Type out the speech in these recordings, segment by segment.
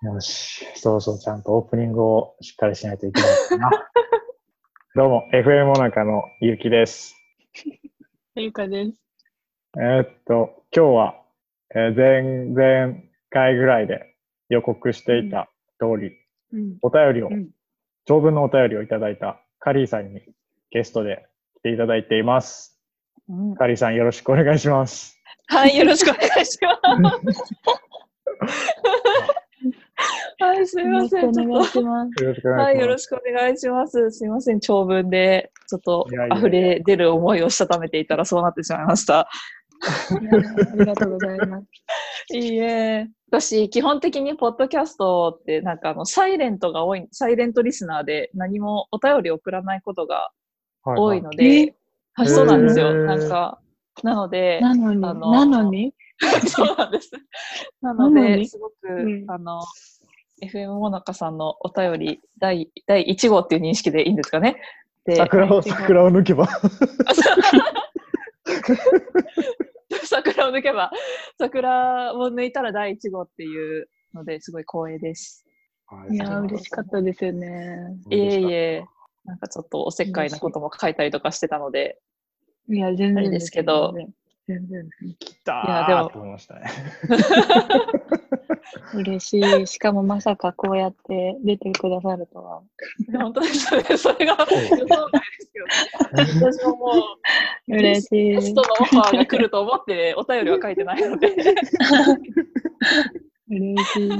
よし、そうそう、ちゃんとオープニングをしっかりしないといけないかな。どうも、FM モナカのゆうきです。ゆかです。えーっと、今日は、えー前々回ぐらいで予告していた通り、うん。お便りを、うん長文のお便りをいただいたカリーさんにゲストで来ていただいています。カリーさんよろしくお願いします。はい、よろしくお願いします。はい、すみません。はい、よお願いします。ろしくお願いします。すみません、長文で、ちょっと溢れ出る思いをしたためていたらそうなってしまいました。いやありがとうございます。いいえ。私、基本的にポッドキャストって、なんかあの、サイレントが多い、サイレントリスナーで何もお便り送らないことがはい多いのえ？で、はい、そうなんですよ。なんか、なので、なのに、あのなのに、そうなんです。なので、すごく、うんあの、FM もなかさんのお便り第第1号っていう認識でいいんですかね？で、桜を、桜を抜けば。桜を抜けば、桜を抜いたら第1号っていうのですごい光栄です。はいいや、嬉しかったですよね。いえいえ、なんかちょっとおせっかいなことも書いたりとかしてたので、いや、全然あれですけど全然。全然来たいやでもーと思いましたね。嬉しい。しかもまさかこうやって出てくださるとは。本当ですよね。それが予想外ですけど、私ももう、嬉しい。ゲストのオファーが来ると思ってお便りは書いてないので。嬉しい。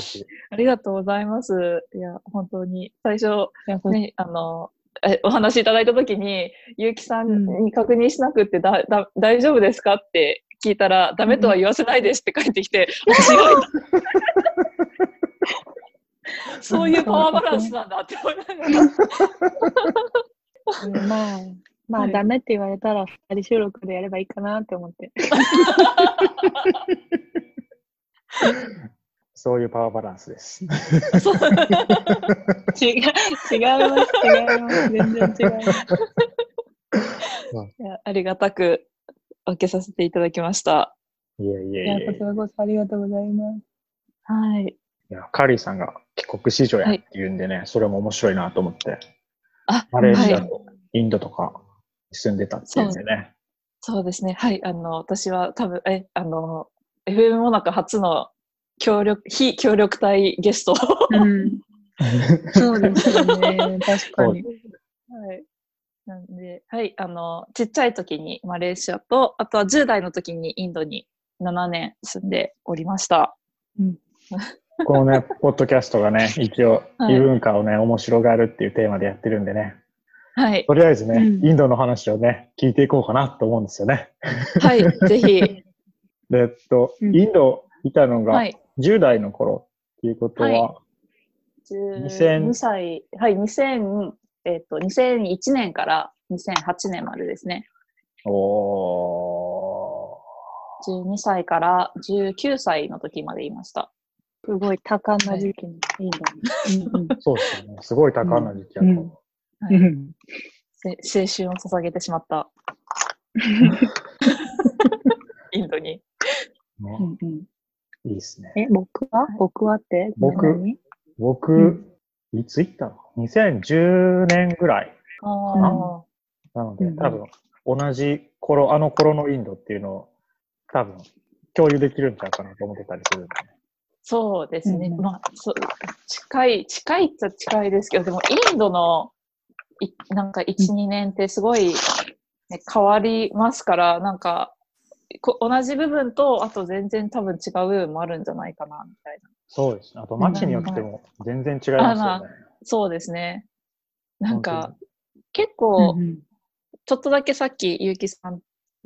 しい。ありがとうございます。いや、本当に、最初、ね、あの、えお話いただいたときに、ゆうきさんに確認しなくってだ、だ、大丈夫ですかって聞いたら、ダメとは言わせないですって帰ってきて、私が そういうパワーバランスなんだって思いながら。うんまあ、まあ、はいダメって言われたら、二人収録でやればいいかなって思って。そういうパワーバランスです。違う、違います、違います。全然違います。いやありがたく分けさせていただきました。いえいえいや、いえ。こちらこそありがとうございます。はい。いやカリーさんが帰国子女やっていうんでね、それも面白いなと思って、あ、マレーシアはいとインドとかに住んでたっていうんでね。そうですね。はい。あの、私は多分、え、あの、FM モナカ初の協力、非協力隊ゲストを。うん。そうですよね。確かに。はい。なんで、はい。あの、ちっちゃい時にマレーシアと、あとは10代の時にインドに7年住んでおりました。このね、ポッドキャストがね、一応はい異文化をね、面白がるっていうテーマでやってるんでね、はい。とりあえずね、うんインドの話をね、聞いていこうかなと思うんですよね。はい。ぜひ。で、えっと、うんインドいたのがはい。10代の頃っていうことは、は2000 12歳、はい。2000、えっと、2001年から2008年までですね。お12歳から19歳の時までいました。すごい多感な時期にいいんだね。そうですよね。すごい多感な時期やと思う。はい。うん。せ青春を捧げてしまった。インドに。ねうんうん。いいですね。え、僕は？僕はって？僕？何？僕、うん。いつ行ったの？?2010 年ぐらい。ああなので、うん多分、同じ頃、あの頃のインドっていうのを、多分、共有できるんちゃうかなと思ってたりするんでね。そうですね。うんまあそう、近い、近いっちゃ近いですけど、でもインドのいなんか1、2年ってすごい、ね、変わりますから、なんか、こ同じ部分と、あと全然多分違う部分もあるんじゃないかな、みたいな。そうですね。あと、街によっても全然違いますよね。そうですね。なんか本、結構、うんうんちょっとだけさっき、結城さん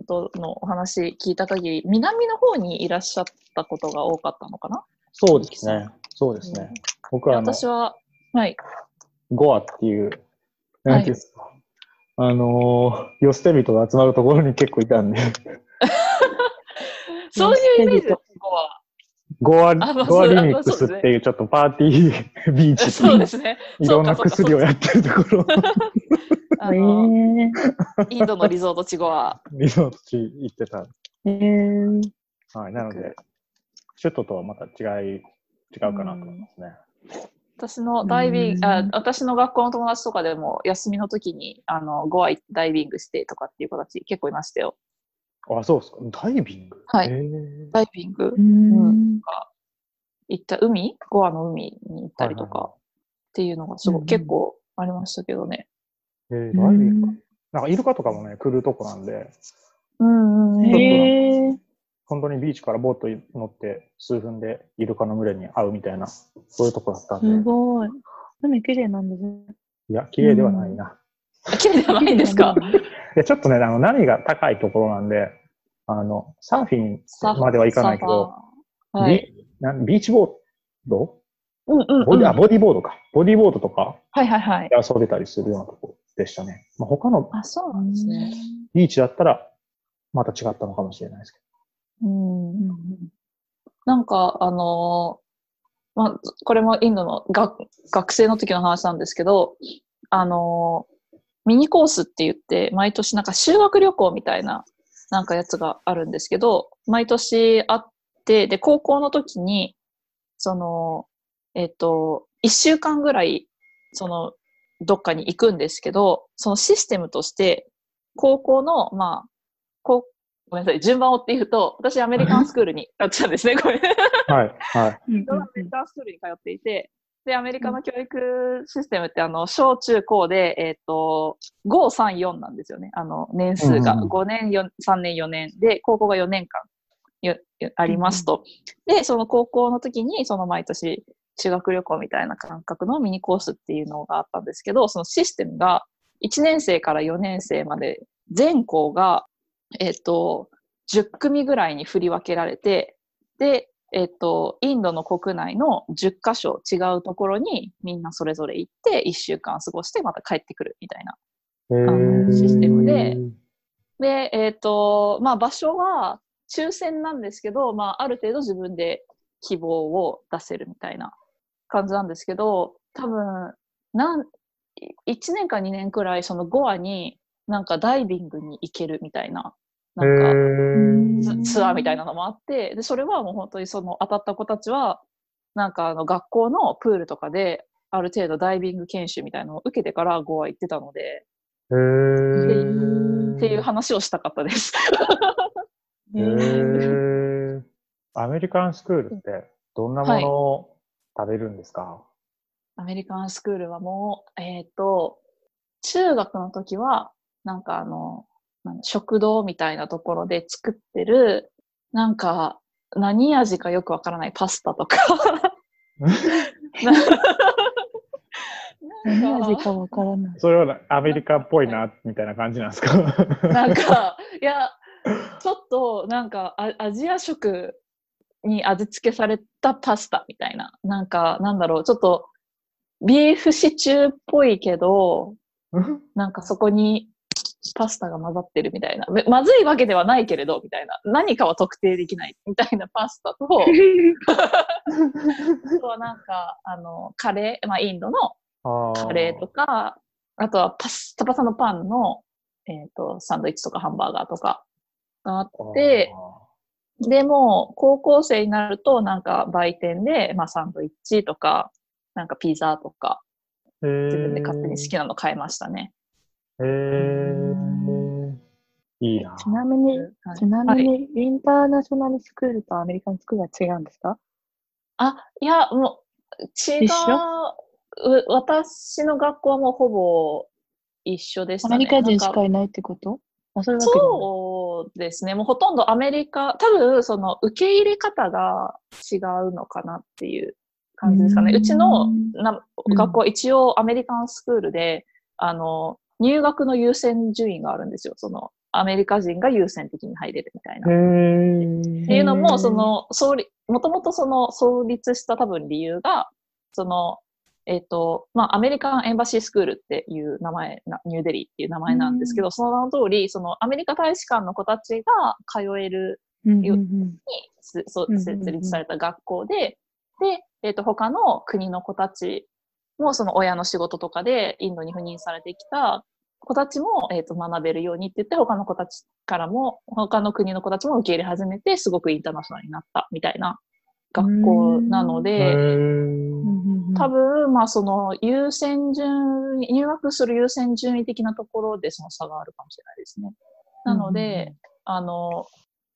とのお話聞いた限り、南の方にいらっしゃったことが多かったのかな？そうですね。そうですね。僕はあの、私は、はい。ゴアっていう、なんていうんですか。あのー、寄捨て人が集まるところに結構いたんで、そういうイメージです、ここは。ゴア、あまあゴアリミックスっていうちょっとパーティー ビーチそうですね。いろんな薬をやってるところ、あえの、ーインドのリゾート地後は、リゾート地行ってた。えーはい。なので、首都とはまた違い違うかなと思いますね。私のダイビング、あうん私の学校の友達とかでも休みの時にあのゴアダイビングしてとかっていう子たち結構いましたよ。あ、そうですか。ダイビング？はいダイビングうん。行った海？ゴアの海に行ったりとはいはいかっていうのがすごい、うん結構ありましたけどね。えーダイビングか。なんかイルカとかもね、来るとこなんで、うんうんうん。へえ。本当にビーチからボートに乗って数分でイルカの群れに会うみたいな、そういうとこだったんすで、ごい。海綺麗なんですね。いや、綺麗ではないな。綺麗じゃないんですか？で ちょっとね、あの波が高いところなんで、あの、サーフィンまではいかないけど、はい。ビなんビーチボード？うんうんうん。ボディあ、はいボディーボードか。ボディーボードとかはいはい。で遊べたりするようなとこでしたね。まあ、他のあ、そうなんですね。ビーチだったら、また違ったのかもしれないですけうんう。んなんか、あのーまあ、これもインドの学学生の時の話なんですけど、あのーミニコースって言って、毎年なんか修学旅行みたいな、なんかやつがあるんですけど、毎年あって、で、高校の時に、その、えっ、と、一週間ぐらい、その、どっかに行くんですけど、そのシステムとして、高校の、まあ、こうごめんなさい、順番をっていうと、私アメリカンスクールに、あ、違うんですね、これ。ど。はい、はい。うんアメリカンスクールに通っていて、で、アメリカの教育システムって、あの、小中高で、えっ、と、5、3、4なんですよね。あの、年数が。うんうんうん5年、4 3年、4年で、高校が4年間よよありますと。で、その高校の時に、その毎年、修学旅行みたいな感覚のミニコースっていうのがあったんですけど、そのシステムが、1年生から4年生まで、全校が、えっ、と、10組ぐらいに振り分けられて、で、えっと、インドの国内の10カ所違うところにみんなそれぞれ行って1週間過ごしてまた帰ってくるみたいな。へのシステムでーで、えっと、まあ場所は抽選なんですけど、まあある程度自分で希望を出せるみたいな感じなんですけど、多分、なん、1年か2年くらいそのゴアになんかダイビングに行けるみたいな、なんか、ツツアーみたいなのもあって、で、それはもう本当にその当たった子たちは、なんかあの学校のプールとかで、ある程度ダイビング研修みたいなのを受けてからゴア行ってたので、へー。っていう話をしたかったです。へー。アメリカンスクールってどんなものを食べるんですか、アメリカンスクールはもう、えっ、と、中学の時は、なんかあの、食堂みたいなところで作ってる、なんか、何味かよくわからないパスタとか。何味かわからない。それはアメリカっぽいな、みたいな感じなんですか？なんか、いや、ちょっと、なんかア、アジア食に味付けされたパスタみたいな。なんか、なんだろう、ちょっと、ビーフシチューっぽいけど、なんかそこにパスタが混ざってるみたいな。めまずいわけではないけれど、みたいな。何かは特定できないみたいなパスタと、あとはなんか、あの、カレー、まあ、インドのカカレーとか、あとはパスタパサのパンの、えっ、と、サンドイッチとかハンバーガーとかがあって、でも、高校生になると、なんか売店で、まあ、サンドイッチとか、なんかピザとか、自自分で勝手に好きなの買いましたね。へーいいな。ちなみに、はいちなみに、インターナショナルスクールとアメリカンスクールは違うんですか？あ、いや、もう、違う私の学校はもうほぼ一緒でしたね。アメリカ人しかかいないってこと？あ、そうそうですね。もうほとんどアメリカ、多分その受け入れ方が違うのかなっていう感じですかね。ううんちのんなうん学校は一応アメリカンスクールで、あの、入学の優先順位があるんですよ。その、アメリカ人が優先的に入れるみたいな。へっーていうのも、その、創立、もともとその創立した多分理由が、その、えっ、と、まあ、アメリカンエンバシースクールっていう名前な、ニューデリーっていう名前なんですけど、その名の通り、そのアメリカ大使館の子たちが通えるうんようんうんすそうんうんうん設立された学校で、で、えっ、と、他の国の子たちも、その親の仕事とかでインドに赴任されてきた子たちも、えっ、と、学べるようにって言って、他の子たちからも、他の国の子たちも受け入れ始めて、すごくインターナショナルになったみたいな学校なのへで、ー多分、まあその優先順位、入学する優先順位的なところでその差があるかもしれないですね。なので、あの、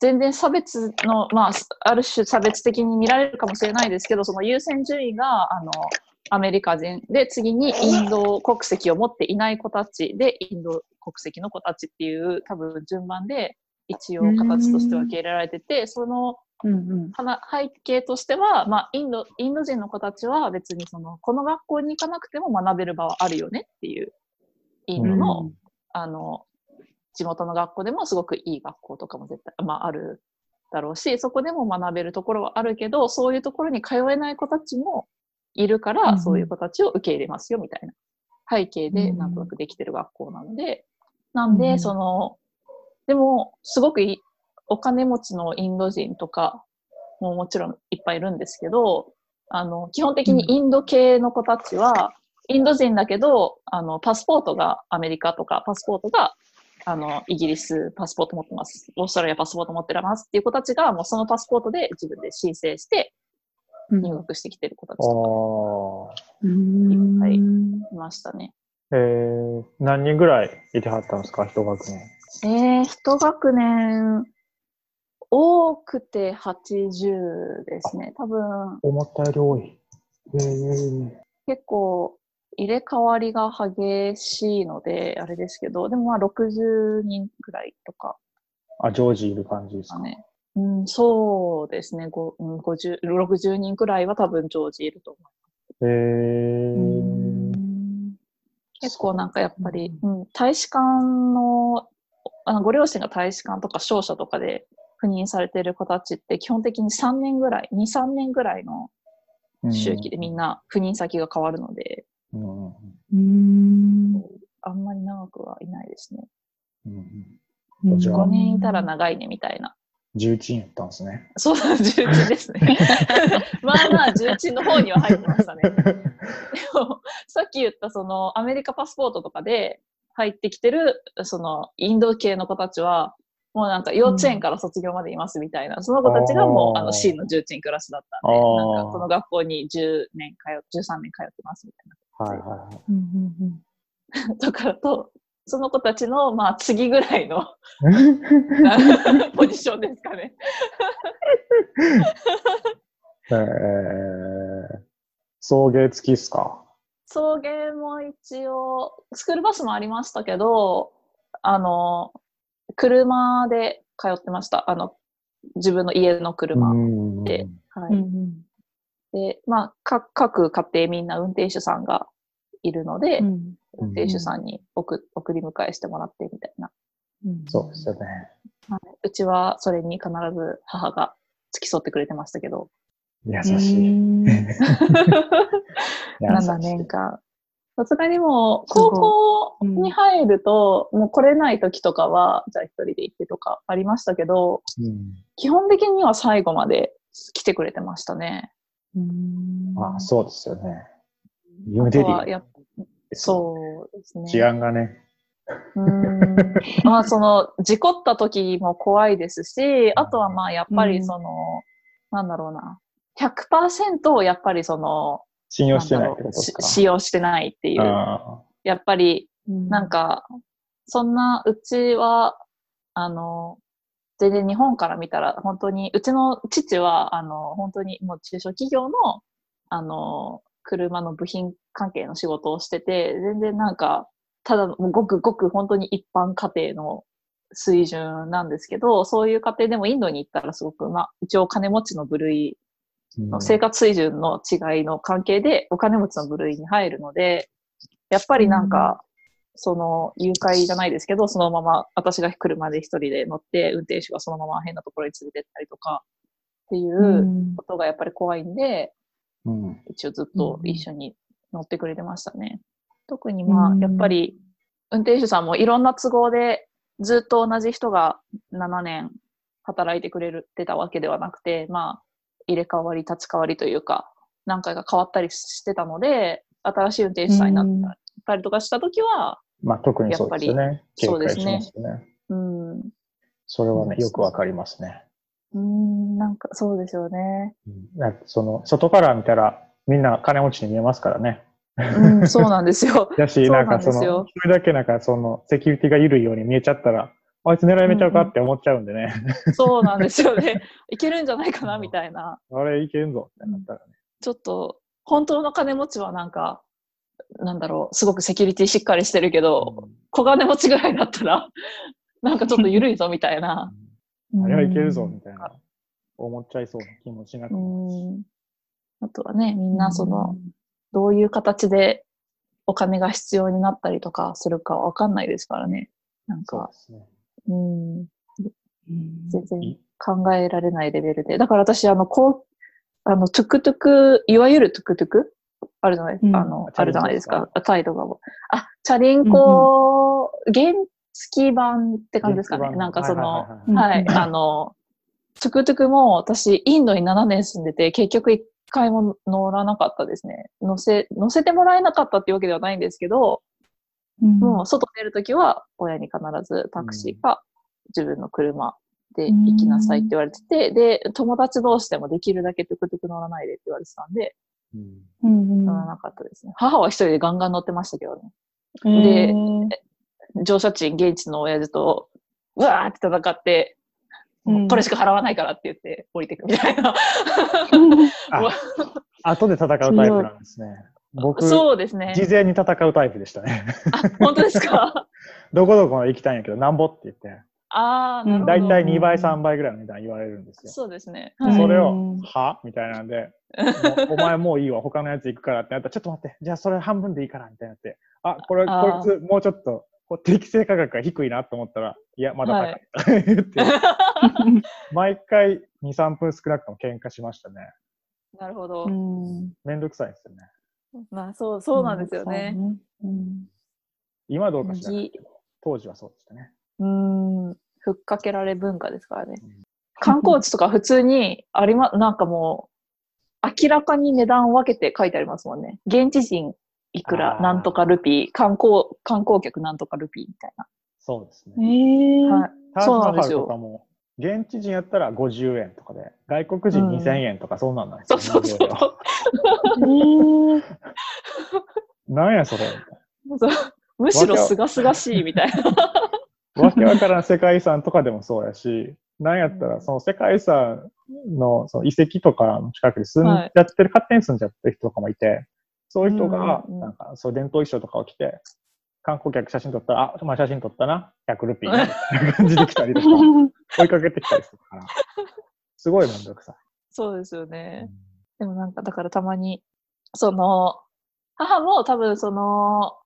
全然差別の、まあ、ある種差別的に見られるかもしれないですけど、その優先順位が、あの、アメリカ人で、次にインド国籍を持っていない子たちで、インド国籍の子たちっていう多分順番で一応形として分け入れられてて、その背景としては、まあ、インド、インド人の子たちは別にその、この学校に行かなくても学べる場はあるよねっていう、インドの、あの、地元の学校でもすごくいい学校とかも絶対、まあ、あるだろうし、そこでも学べるところはあるけど、そういうところに通えない子たちもいるから、うんそういう子たちを受け入れますよみたいな。背景でうん。なんとなくできてる学校なので、なんで、うん。その、でも、すごくいいお金持ちのインド人とかももちろんいっぱいいるんですけど、あの、基本的にインド系の子たちは、インド人だけど、あの、パスポートがアメリカとか、パスポートが、あの、イギリスパスポート持ってます。オーストラリアパスポート持ってますっていう子たちが、もうそのパスポートで自分で申請して入学してきてる子たちあとかうんはいうんいましたね。ーえー、何人ぐらいいてはったんですか、一学年。えー、一学年、多くて80ですね。多分、思ったより多い。えー、結構入れ替わりが激しいので、あれですけど、でもまあ60人くらいとかあ、常時いる感じですか？かね。うん、そうですね。ごうん、50 60人くらいは多分常時いると思います。えー、結構なんかやっぱり、うん、大使館の、あのご両親が大使館とか商社とかで赴任されている子たちって基本的に3年ぐらい、2、3年ぐらいの周期でみんな赴任先が変わるので、うん。うんうんあんまり長くはいないですね。うんうん、じゃあ5年いたら長いねみたいな。重鎮やったんですね。そうだ、重鎮ですね。まあまあ、重鎮の方には入ってましたね。でも、さっき言ったそのアメリカパスポートとかで入ってきてる、そのインド系の子たちは、もうなんか幼稚園から卒業までいますみたいな、その子たちがもうあの C の重鎮クラスだったんあで、ーなんかこの学校に10年通、13年通ってますみたいはいはいはい。な。とかだと、その子たちの、まあ次ぐらいの ポジションですかね。えー、送迎付きっすか？送迎も一応、スクールバスもありましたけど、あの、車で通ってました。あの、自分の家の車。うんではい。うんで、まあ、か各家庭みんな運転手さんがいるので、うん運転手さんに送送り迎えしてもらってみたいな。うんそうですよね。はい、うちはそれに必ず母が付き添ってくれてましたけど、優しい。うん 優しい7年間。さすがにもう、高校うんに入ると、もう来れない時とかは、じゃあ一人で行ってとかありましたけど、うん基本的には最後まで来てくれてましたね。うんあそうですよね。ニュあーデリーとはやっそうですね。治安がね。うん。まあ、その、事故った時も怖いですし、あとはまあ、やっぱりその、なんだろうな。100%やっぱりその、信用してないってことですか？し使用してないっていう。あやっぱり、うんなんか、そんな、うちは、あの、全然日本から見たら、本当に、うちの父は、あの、本当にもう中小企業の、あの、車の部品関係の仕事をしてて、全然なんか、ただごくごく本当に一般家庭の水準なんですけど、そういう家庭でもインドに行ったらすごく、まあ、一応金持ちの部類生活水準の違いの関係でお金持ちの部類に入るので、やっぱりなんか、その誘拐じゃないですけど、そのまま私が車で一人で乗って、運転手がそのまま変なところに連れてったりとかっていううん。ことがやっぱり怖いんで、うん。一応ずっと一緒に乗ってくれてましたね。特にまうんあ、やっぱり運転手さんもいろんな都合でずっと同じ人が7年働いてくれてたわけではなくて、まあ、入れ替わり立ち替わりというか、何回か変わったりしてたので、新しい運転手さんになったりとかしたときは、まあ特にそうですよね。やっぱり警戒しますよね。うん、それはね、よくわかりますね。うーん、なんかそうですよね。その、外から見たら、みんな金持ちに見えますからね。うん、そうなんですよ。だし、なんかその、それだけなんかその、セキュリティが緩いように見えちゃったら、あいつ狙い目ちゃうかって思っちゃうんでね。そうなんですよね。いけるんじゃないかなみたいな。あれいけんぞってなったらね。ちょっと、本当の金持ちはなんか、なんだろう、すごくセキュリティしっかりしてるけど、小金持ちぐらいだったら、なんかちょっと緩いぞみたいな。あれはいけるぞみたいな、思っちゃいそうな気もしなくうもないしん。あとはね、みんなその、どういう形でお金が必要になったりとかするかわかんないですからね。なんか。そうね。うん、うん。全然い。考えられないレベルで。だから私、あの、こう、あの、トゥクトゥク、いわゆるトゥクトゥク？あるじゃない、うん。あの、あるじゃないですか。で。態度が。あ、チャリンコ、原付版って感じですかね。なんかその、はいはいはいあの、トゥクトゥクも私、インドに7年住んでて、結局一回も乗らなかったですね。乗せ、乗せてもらえなかったっていうわけではないんですけど、うんもう外出るときは、親に必ずタクシーか自分の車で行きなさいって言われてて、で、友達同士でもできるだけトゥクトゥク乗らないでって言われてたんで、うんうん乗らなかったですね。母は一人でガンガン乗ってましたけどね。うんでえー乗車賃現地の親父と、うわーって戦って、うんこれしか払わないからって言って降りてくみたいな。あ、後で戦うタイプなんですね。僕、そうですね。事前に戦うタイプでしたね。あ、本当ですか？どこどこまで行きたいんやけど、なんぼって言って、ああ、なるほど。だいたいうん2倍、3倍ぐらいの値段言われるんですよ。そうですね。うんそれをうん、は？みたいなんで、お前もういいわ、他のやつ行くからってなったら、ちょっと待って、じゃあそれ半分でいいから、みたいになって、あ、これ、こいつもうちょっと、適正価格が低いなと思ったら、いや、まだ高い。言って、毎回2、3分少なくとも喧嘩しましたね。なるほど。うんめんどくさいですよね。まあ、そう、そうなんですよね。うん今どうかしら当時はそうでしたね。うーん、ふっかけられ文化ですからねうん。観光地とか普通にありま、なんかもう、明らかに値段を分けて書いてありますもんね。現地人いくら、なんとかルピー、観光、観光客なんとかルピーみたいそうですね。えーな。はい。タージマハルそうなんですよとかも、現地人やったら50円とかで、外国人うん2000円とかそんなんなんですよ、そうそうそうなんやそれ。みたいそう。むしろすがすがしいみたいな。なわけわからん世界遺産とかでもそうやし、なんやったら、その世界遺産のその遺跡とかの近くに住んはいじゃってる、勝手に住んじゃってる人とかもいて、そういう人が、うんうんうんなんか、そう伝統衣装とかを着て、観光客写真撮ったら、あ、まあ写真撮ったな、100ルピーみたいな感じで来たりとか、追いかけてきたりするから、すごいめんどくさそうですよい。ね。でもなんか、だからたまに、その、母も多分その、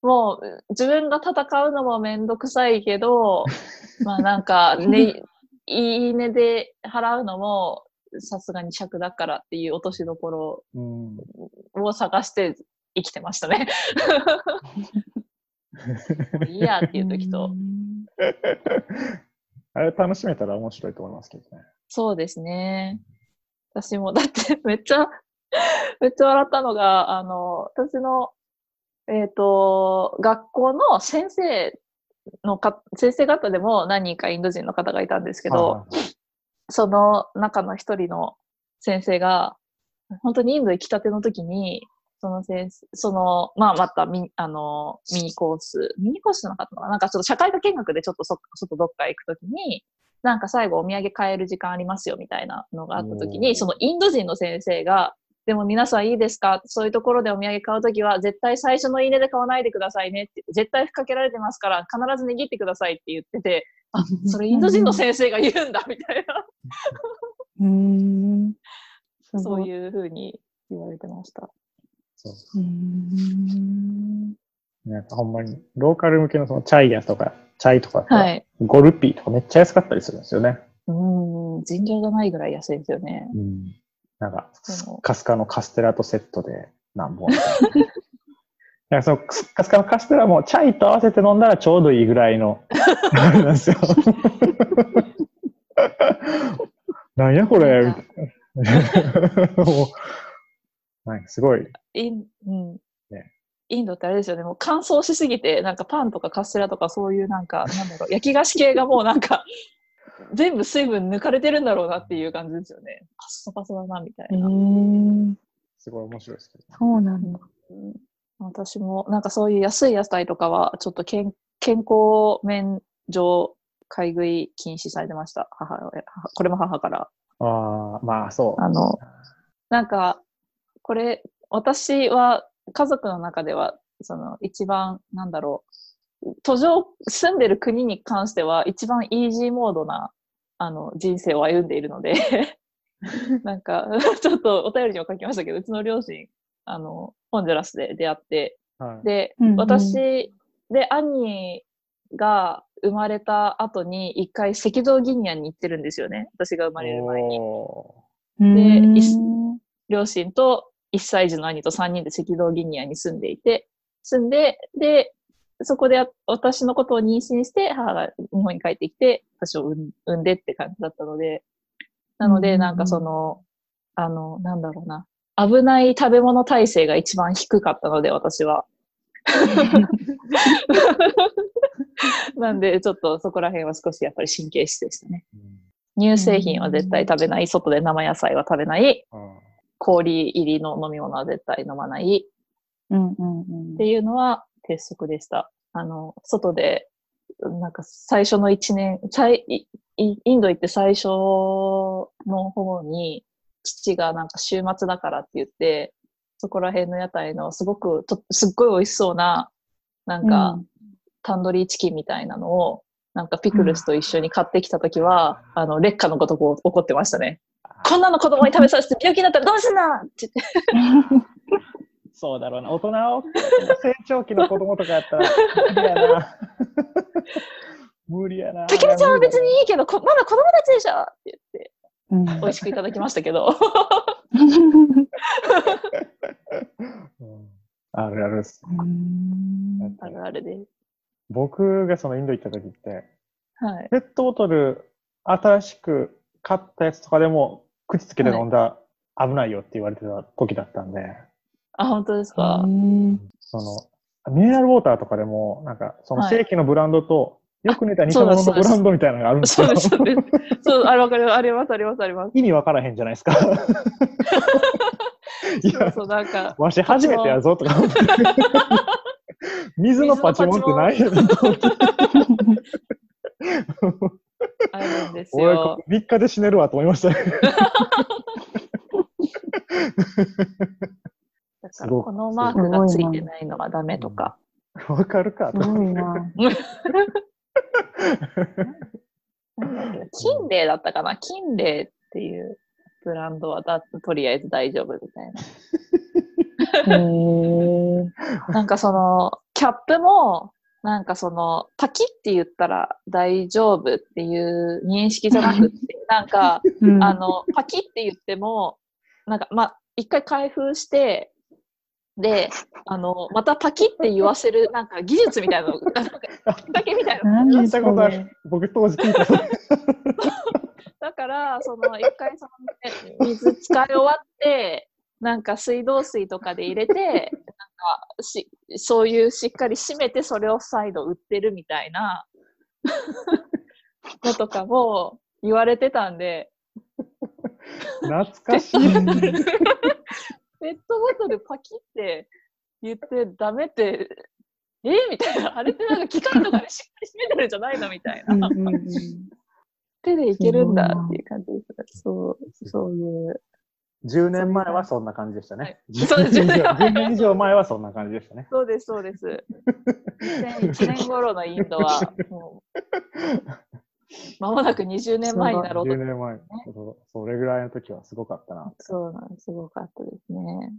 もう自分が戦うのもめんどくさいけど、まあなんか、ね、いいねで払うのもさすがに尺だからっていう落としどころうん。を探して生きてましたね。いいやっていう時と。あれ楽しめたら面白いと思いますけどね。そうですね。私も、だって めっちゃ、めっちゃ笑ったのが、あの、私の、えっ、と、学校の先生のか、先生方でも何人かインド人の方がいたんですけど、はいはいその中の一人の先生が、本当にインド行きたての時に、その先生、その、まあ、またミ、あの、ミニコース、ミニコースなかったのかな？なんかちょっと社会科見学でちょっとそ、外どっか行く時に、なんか最後お土産買える時間ありますよみたいなのがあった時おー。に、そのインド人の先生が、でも皆さんいいですか？そういうところでお土産買うときは、絶対最初のいいねで買わないでくださいねって絶対ふっかけられてますから、必ず握ってくださいって言ってて、あ、それインド人の先生が言うんだみたいな。うん。う。そういうふうに言われてました。そううん。なんかほんまに、ローカル向けのそのチャイヤとか、チャイとかはい。5ルピーとかめっちゃ安かったりするんですよね。うん、尋常じゃないぐらい安いですよね。うん。なんかカスカのカステラとセットで何本な。いやそのカスカのカステラもチャイと合わせて飲んだらちょうどいいぐらいの、なんですよ。なんやこれみたいな。も うなんかすごい。イン、うん。ねインドってあれですよね、もう乾燥しすぎて、なんかパンとかカステラとかそういうなんか、なんだろう、焼き菓子系がもうなんか、全部水分抜かれてるんだろうなっていう感じですよね。パッサパサだな、みたいえな。ー、すごい面白いですけど。そうなんだ。うん私も、なんかそういう安い野菜とかは、ちょっと健健康面上、買い食い禁止されてました。母親。母これも母から。ああ、まあそう。あの、なんか、これ、私は家族の中では、その一番、なんだろう、途上、住んでる国に関しては一番イージーモードな、あの、人生を歩んでいるので、なんか、ちょっとお便りにも書きましたけど、うちの両親、あの、ホンジュラスで出会って、はい、で、うんうん私で兄が生まれた後に一回赤道ギニアに行ってるんですよね。私が生まれる前に。おうーんいっ両親と1歳児の兄と3人で赤道ギニアに住んでいて、住んで、で、そこで私のことを妊娠して、母が日本に帰ってきて、私を産んでって感じだったので、なので、なんかその、あの、なんだろうな、危ない食べ物体制が一番低かったので、私は。なんで、ちょっとそこら辺は少しやっぱり神経質でしたね。乳製品は絶対食べない、外で生野菜は食べない、氷入りの飲み物は絶対飲まない。うんうんうん。っていうのは鉄則でした。あの、外で、なんか最初の一年、インド行って最初の方に、父がなんか週末だからって言って、そこら辺の屋台のすごくと、すっごい美味しそうな、なんか、タンドリーチキンみたいなのを、なんかピクルスと一緒に買ってきたときは、あの、劣化のごとく怒ってましたね。こんなの子供に食べさせて病気になったらどうすんだって言って。そうだろうな。大人を、成長期の子供とかやったら、無理やな。無理やな。竹内ちゃんは別にいいけど、こまだ子供たちでしょ？って言って、うん美味しくいただきましたけど。う んあるあるっす。うんあるあるです。僕がそのインド行った時って、はい。ペットボトル新しく買ったやつとかでも口つけて飲んだら危ないよって言われてた時だったんで、あ、本当ですか？その、ミネラルウォーターとかでも、なんか、そのはい正規のブランドと、よく似た偽そうです物のブランドみたいなのがあるんですよそう。です、そうです。そう、あれわかります、あります、あります、あります。意味わからへんじゃないですか。いや、そうなんか、わし初めてやぞとか思って。水のパチモンってないやねんと思って。あるんです俺よ。3日で死ねるわと思いましたね。だかこのマークがついてないのがダメとか。わかるかすごいな。金霊だったかな金霊っていうブランドはだとりあえず大丈夫みたいな。なんかその、キャップも、なんかその、パキって言ったら大丈夫っていう認識じゃなくって、なんか、うんあの、パキって言っても、なんか、まあ、一回開封して、で、あの、またパキって言わせる、なんか技術みたいなの、なんか、だけみたいなの。聞いたことある。僕当時聞いた。だから、その、一回その、ね、水使い終わって、なんか水道水とかで入れて、なんかし、そういうしっかり締めて、それを再度売ってるみたいな のとかも言われてたんで、懐かしい。ペットボトルパキって言ってダメって、えみたいな。あれってなんか機械とかでしっかり締めてるんじゃないのみたいな。うんうんうん手でいけるんだっていう感じですね。そう、そういう。10年前はそんな感じでしたね。そうです10年以上10年以上前はそんな感じでしたね。そうです、そうです。2001年頃のインドは、もう、間もなく20年前になろうと10。年前。それぐらいの時はすごかったな。そうなんです。すごかったですね。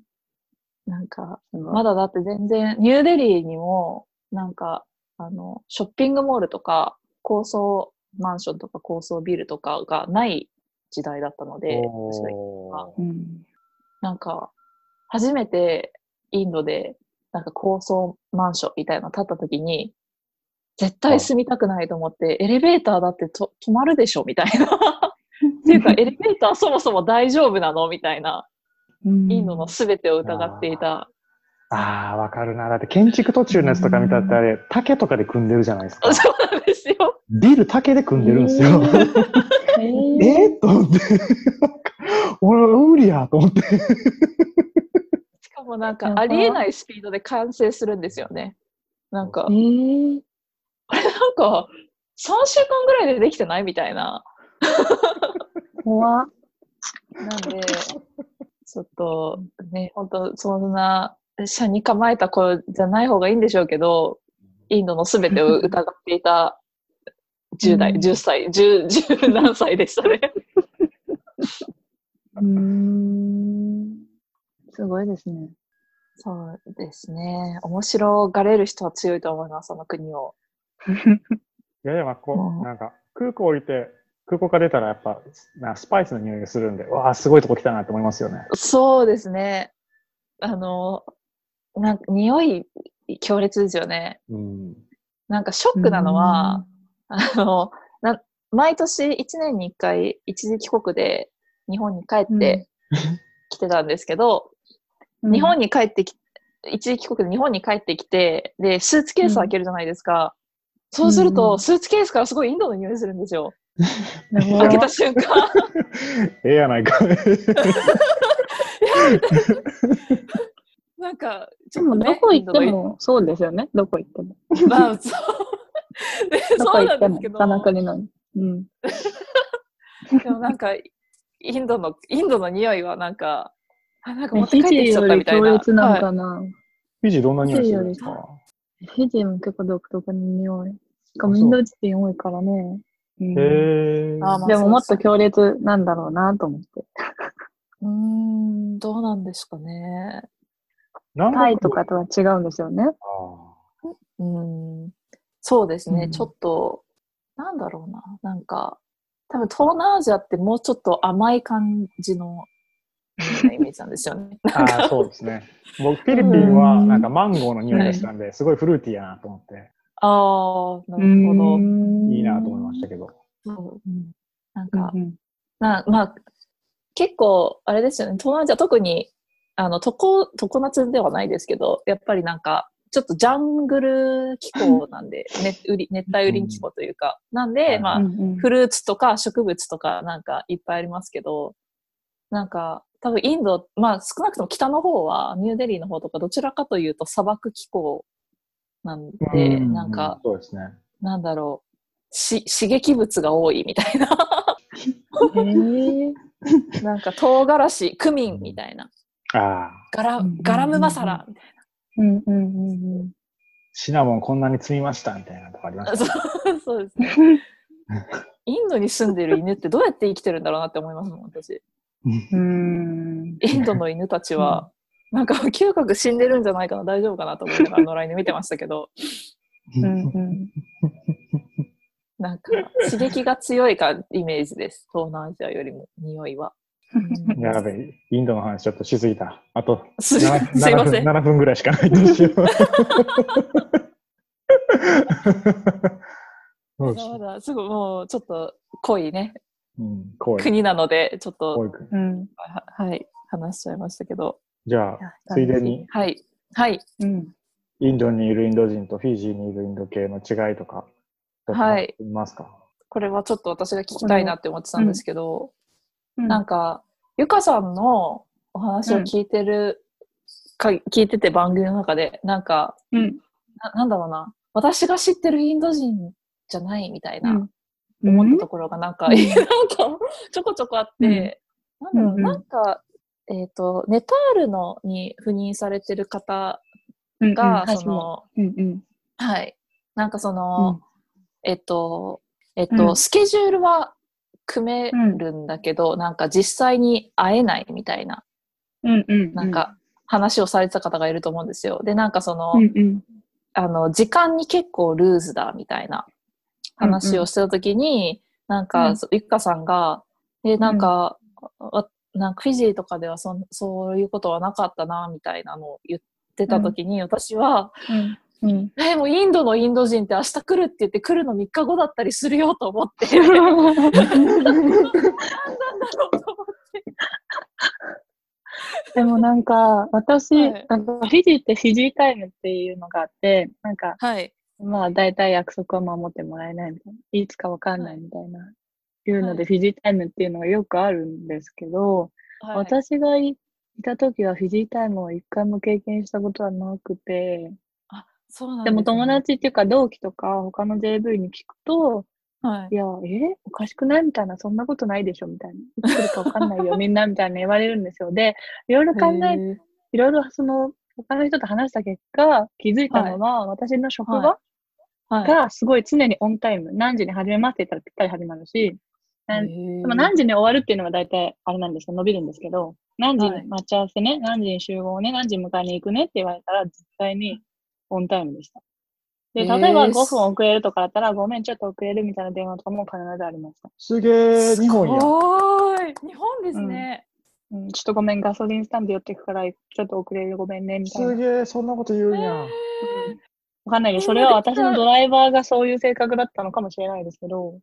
なんか、まだだって全然、ニューデリーにも、なんか、あの、ショッピングモールとか、高層マンションとか高層ビルとかがない時代だったので、うんなんか、初めてインドで、なんか高層マンションみたいなの建った時に、絶対住みたくないと思って、エレベーターだってと止まるでしょみたいな。っていうか、エレベーターそもそも大丈夫なのみたいな。インドのすべてを疑っていたああ、わかるな。だって建築途中のやつとか見たってあれ、竹とかで組んでるじゃないですか。そうなんですよ。ビル竹で組んでるんですよ。え えー、と思って。俺は無理やと思って。しかもなんかありえないスピードで完成するんですよね。なんか、えー、あれなんか、3週間ぐらいでできてないみたいな。怖っ。なんで、ちょっとね、本当そんな、車に構えた子じゃない方がいいんでしょうけど、インドの全てを疑っていた10代、うん10歳、10、10何歳でしたね。うーん。すごいですね。そうですね。面白がれる人は強いと思います、その国を。いやいや、まあこうなんか、空港降りて、空港から出たらやっぱ、なスパイスの匂いがするんで、わあ、すごいとこ来たなって思いますよね。そうですね。あの、なんか匂い強烈ですよね。うん。なんかショックなのは、あの、な毎年1年に1回一時帰国で日本に帰ってきてたんですけど、うん、日本に帰ってき、一時帰国で日本に帰ってきて、で、スーツケース開けるじゃないですか。そうすると、うんスーツケースからすごいインドの匂いするんですよ。に開けた瞬間。ええやないか。なんか、ちょっとね、どこ行ってもそうですよね。どこ行っても。のまあ、そう。そうなんですけど、他の国なのに。うん。でもなんか、インドの、インドの匂いはなんか、あ、なんかえ持って帰ってきちゃったみたいな。フィジーより強烈なのはいかな。フィジーどんな匂いするんですか？フィジーも結構独特の匂い。しかあそうもインド人多いからね。うんへえ。あまあでももっと強烈なんだろうなと思って。うーん、どうなんですかね。南タイとかとは違うんですよね。あうーん、そうですね、うんちょっと、なんだろうな、なんか、多分東南アジアってもうちょっと甘い感じの イメージなんですよね。ーあー、そうですね。僕、フィリピンはなんかマンゴーの匂いがしたんで、すごいフルーティーやなと思って、ああ、なるほど。いいなと思いましたけど。そう。うんなんか、うんうん。なまあ、結構、あれですよね、東南アジア特に、あの、常、常夏ではないですけど、やっぱりなんか、ちょっとジャングル気候なんで、ね、熱帯雨林気候というか、なんで、はいまあ、うんうん。フルーツとか植物とかなんかいっぱいありますけど、なんか多分インド、まあ少なくとも北の方はニューデリーの方とかどちらかというと砂漠気候なんで、うなんか、そうですね。なんだろう、し刺激物が多いみたいな。へーなんか唐辛子、クミンみたいな。ああ、ガラうんガラムマサラみたいうんうんうんうんシナモンこんなに積みましたみたいなとこありまな。した。そうそうですね。インドに住んでる犬ってどうやって生きてるんだろうなって思いますもん、私。うんインドの犬たちは、なんか嗅覚死んでるんじゃないかな、大丈夫かなと思いながら野良犬見てましたけど、うんうんなんか刺激が強いかイメージです。東南アジアよりも匂いは。うんやべえ、インドの話ちょっとしすぎた。あとす 7, すいません。7分ぐらいしかないどうしよそうだ、すぐもうちょっと濃いね、う。うん、怖い。国なので、ちょっと、うんははい、話しちゃいましたけど。じゃあ、ついでにはい。はい。うん。インドにいるインド人とフィジーにいるインド系の違いとか、はい。いますか？これはちょっと私が聞きたいなって思ってたんですけど、うん。なんか、ゆかさんのお話を聞いてる、か聞いてて番組の中で、なんか、うん。ななんだろうな、私が知ってるインド人じゃないみたいな、うん。思ったところがなんか、うん。なんか、ちょこちょこあって、なんだろう、うんうん。なんか、えっ、と、ネパールのに赴任されてる方うんが、うんその、う。んうん。はい。なんかその、えっと、えっと、うん。スケジュールは組めるんだけど、なんか実際に会えないみたいな、うんうんなんか話をされてた方がいると思うんですよ。で、なんかその、うんうん。あの、時間に結構ルーズだみたいな話をしてた時に、なんか、うん。そゆっかさんが、え、なんか、わなんかフィジーとかではそんそういうことはなかったな、みたいなのを言ってた時に、私は、うんうんえ、もうインドのインド人って明日来るって言って来るの3日後だったりするよと思って、何なんだろうと思って。でもなんか、私、はいなんかフィジーってフィジータイムっていうのがあって、なんか、はい。まあ大体約束は守ってもらえないみたいな。いつかわかんないみたいな。いうので、はいフィジータイムっていうのがよくあるんですけど、はい、私がいいた時はフィジータイムを一回も経験したことはなくて、あ、そうなんでも友ね達っていうか同期とか他の JV に聞くと、はいい。や、えおかしくないみたいな、そんなことないでしょみたいな。いつ来るかわかんないよ、みんなみたいな言われるんですよ。で、いろいろ考え、いろいろその、他の人と話した結果、気づいたのは、私の職場ははい。がすごい常にオンタイム。何時に始めますって言ったらぴったり始まるし、ででも何時に終わるっていうのが大体あれなんですよ。伸びるんですけど、何時はいに待ち合わせね、何時に集合ね、何時に迎えに行くねって言われたら、絶対にオンタイムでした。で、例えば5分遅れるとかだったら、ごめん、ちょっと遅れるみたいな電話とかも必ずありました。すげえ、日本や。すごい。日本ですね。うん、ちょっとごめん、ガソリンスタンド寄ってくから、ちょっと遅れるごめんね、みたいな。すげえ、そんなこと言うんや。わかんないけど、それは私のドライバーがそういう性格だったのかもしれないですけど、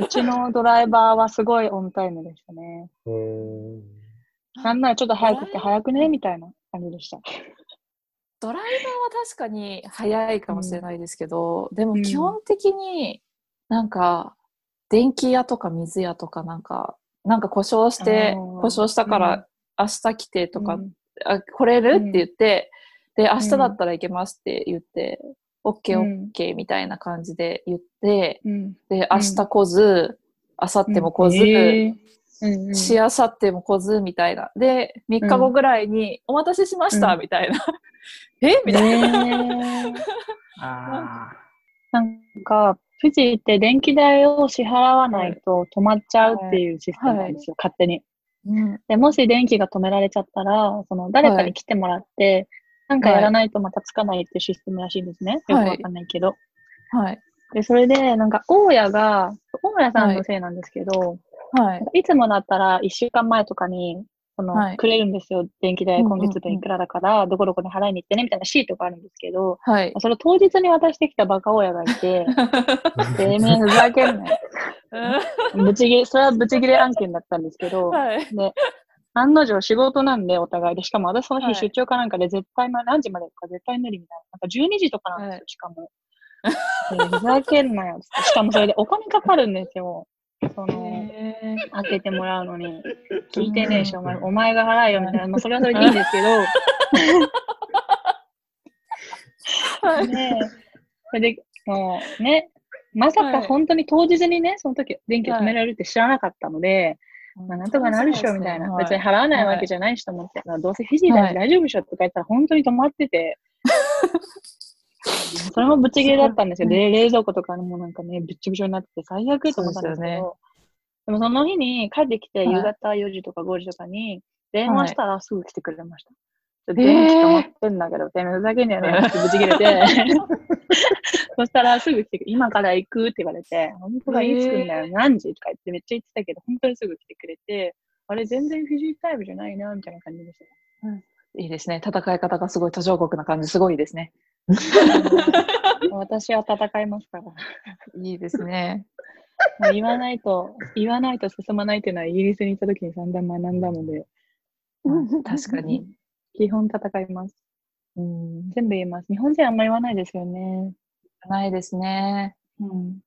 う、ちのドライバーはすごいオンタイムでしたね。なん。ならちょっと早くって早くねみたいな感じでした。ドライバーは確かに早いかもしれないですけど、でも基本的になん。か電気屋とか水屋とかなん。かなん。か故障して故障したから明日来てとか、うん。あ来れる、って言ってで明日だったら行けますって言って、オッケーオうんッケーみたいな感じで言って、うん。で明日来ず、明後日も来ず、えー。しあさっても来ずみたいな。で、3日後ぐらいに、お待たせしました、うん。みたいな。え？みたいな。なんか、富士って電気代を支払わないと止まっちゃうっていうシステムなんですよ、勝手に。うん。で、もし電気が止められちゃったら、その誰かに来てもらって、なんかやらないとまたつかないってシステムらしいんですね。よくわかんないけど。はい。で、それで、なんか、大家が、大家さんのせいなんですけど、はい。い、つもだったら1週間前とかに、その、はいくれるんですよ。電気代今月分いくらだから、どこどこに払いに行ってね、みたいなシートがあるんですけど、はい。それを当日に渡してきたバカ親がいて、てめえふざけんなよ。ぶち切れ、それはぶち切れ案件だったんですけど、はい。で、案の定仕事なんで、お互いで。しかも私そのはい日出張かなんかで絶対、まあ何時までか絶対無理みたいな。なんか12時とかなんですよ、はいしかも。でふざけんなよ。しかもそれでお金かかるんですよ。その、開けてもらうのに。聞いてねえし、お前、お前が払えよみたいな。まあそれはそれでいいんですけど、はい。ねえそれで、もうね、まさかはい本当に当日にね、その時電気を止められるって知らなかったので、まあ、なんとかなるっしょ、みたいな。別に払わないわけじゃないしと思って、まあどうせフィジーだし大丈夫でしょとか言ったら本当に止まってて、それもぶっちぎりだったんですよ。で、冷蔵庫とかもなんかね、ぶっちょぶちょになってて最悪と思ったんですけど、ですよでもその日に帰ってきて、はい。夕方4時とか5時とかに電話したらすぐ来てくれました。ー。電気止まってんだけど、てめえふざけんねってぶち切れて、そしたらすぐ来てくれ、今から行くって言われて、本当だ、いつ来んだよ、何時とか言ってめっちゃ言ってたけど、本当にすぐ来てくれて、あれ全然フィジータイムじゃないな、みたいな感じでした。いいですね。戦い方がすごい途上国な感じ、すごいですね。私は戦いますから。いいですね。言わないと、言わないと進まないっていうのはイギリスに行った時に散々学んだので、確かに。基本戦います。うん。全部言います。日本人あんま言わないですよね。ないですね。うん。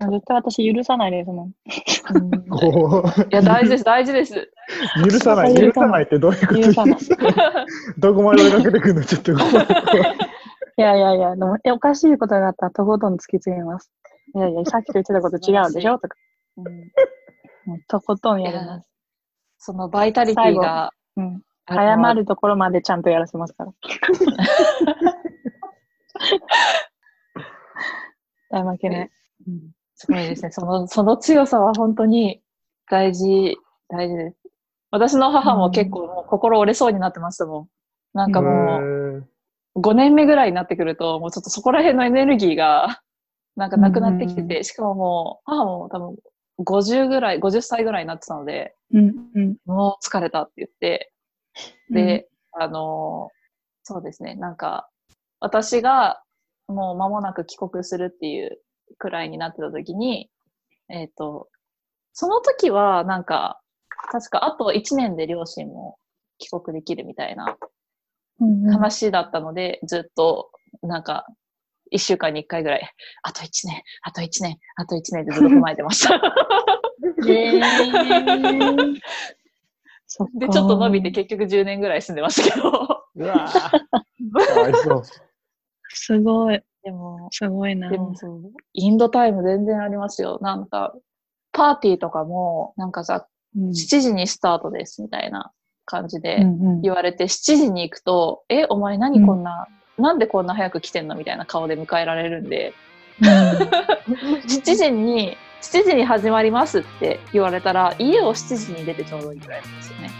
絶対私許さないですもん。うんいや、大事です、大事です。う、許さない、許さないってどういうこと？許さないどこまで追いかけてくるの？ちょっと怖いやいやいや、でもえおかしいことがあったらとことん突き詰めます。いやいや、さっきと言ってたこと違うでしょ？とか。うん、もうとことんやります。そのバイタリティが、うん。謝るところまでちゃんとやらせますから。大負けない。うんすごいですね。その、その強さは本当に大事、大事です。私の母も結構もう心折れそうになってましたもん。なんかもう、5年目ぐらいになってくると、もうちょっとそこら辺のエネルギーが、なんかなくなってきてうんて、しかももう、母も多分50ぐらい、50歳ぐらいになってたので、うんうん。もう疲れたって言って、で、あの、そうですね、なんか、私がもう間もなく帰国するっていうくらいになってた時に、えっ、と、その時はなんか、確かあと1年で両親も帰国できるみたいなうんうん話だったので、ずっとなんか1週間に1回ぐらい、あと1年、あと1年、あと1年でずっと踏まえてました。で、ちょっと伸びて結局10年ぐらい住んでますけど。うわぁ。かわいそう。すごい。でも、すごいな。でもそう、インドタイム全然ありますよ。なんか、パーティーとかも、なんかさ、うん7時にスタートですみたいな感じでうんうん言われて、7時に行くと、え、お前何こんな、なんでこんな早く来てんのみたいな顔で迎えられるんで、7時に、7時に始まりますって言われたら、家を7時に出てちょうどいいぐらいなんですよね。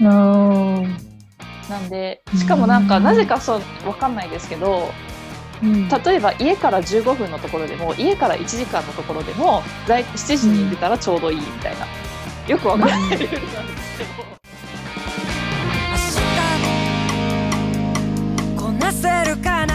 うんなんで、しかもなんか、なぜかそう、わかんないですけど、うん例えば家から15分のところでも、家から1時間のところでも、だい7時に出たらちょうどいいみたいな。よくわかんないルールなんですけど。なせるかな？